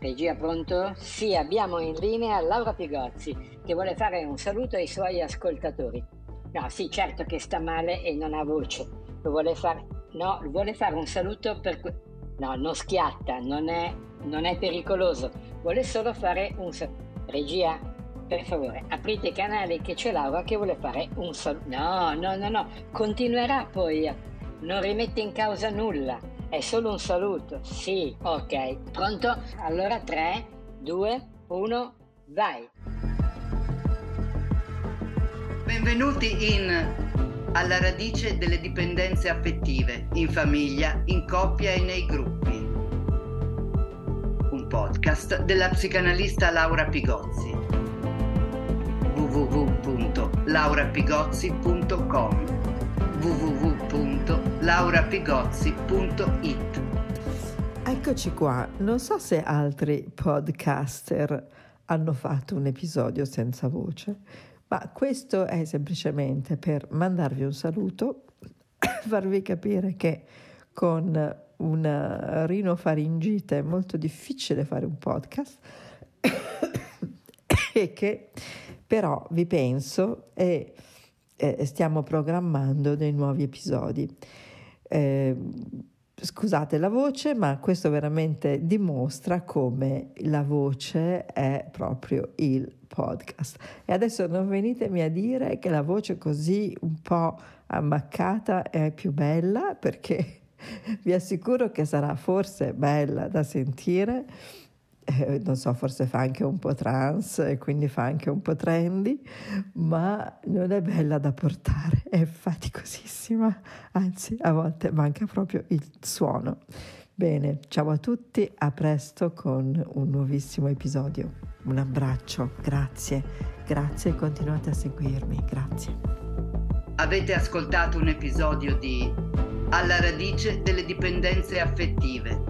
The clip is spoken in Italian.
Regia pronto? Sì, abbiamo in linea Laura Pigozzi che vuole fare un saluto ai suoi ascoltatori. No, sì, certo che sta male e non ha voce. Vuole fare. No, vuole fare un saluto per. No, non schiatta, non è, non è pericoloso. Vuole solo fare un saluto. Regia, per favore, aprite i canali che c'è Laura che vuole fare un saluto. No, no, no, no. Continuerà poi. Non rimette in causa nulla. È solo un saluto. Sì, ok. Pronto? Allora 3, 2, 1, vai. Benvenuti in Alla radice delle dipendenze affettive, in famiglia, in coppia e nei gruppi. Un podcast della psicanalista Laura Pigozzi. www.laurapigozzi.com www.laurapigozzi.it Eccoci qua, non so se altri podcaster hanno fatto un episodio senza voce, ma questo è semplicemente per mandarvi un saluto, farvi capire che con una rinofaringite è molto difficile fare un podcast e che però vi penso e eh, stiamo programmando dei nuovi episodi. Eh, scusate la voce, ma questo veramente dimostra come la voce è proprio il podcast. E adesso non venitemi a dire che la voce così un po' ammaccata è più bella, perché vi assicuro che sarà forse bella da sentire eh, non so, forse fa anche un po' trans e quindi fa anche un po' trendy, ma non è bella da portare, è faticosissima, anzi a volte manca proprio il suono. Bene, ciao a tutti, a presto con un nuovissimo episodio. Un abbraccio, grazie, grazie e continuate a seguirmi, grazie. Avete ascoltato un episodio di Alla radice delle dipendenze affettive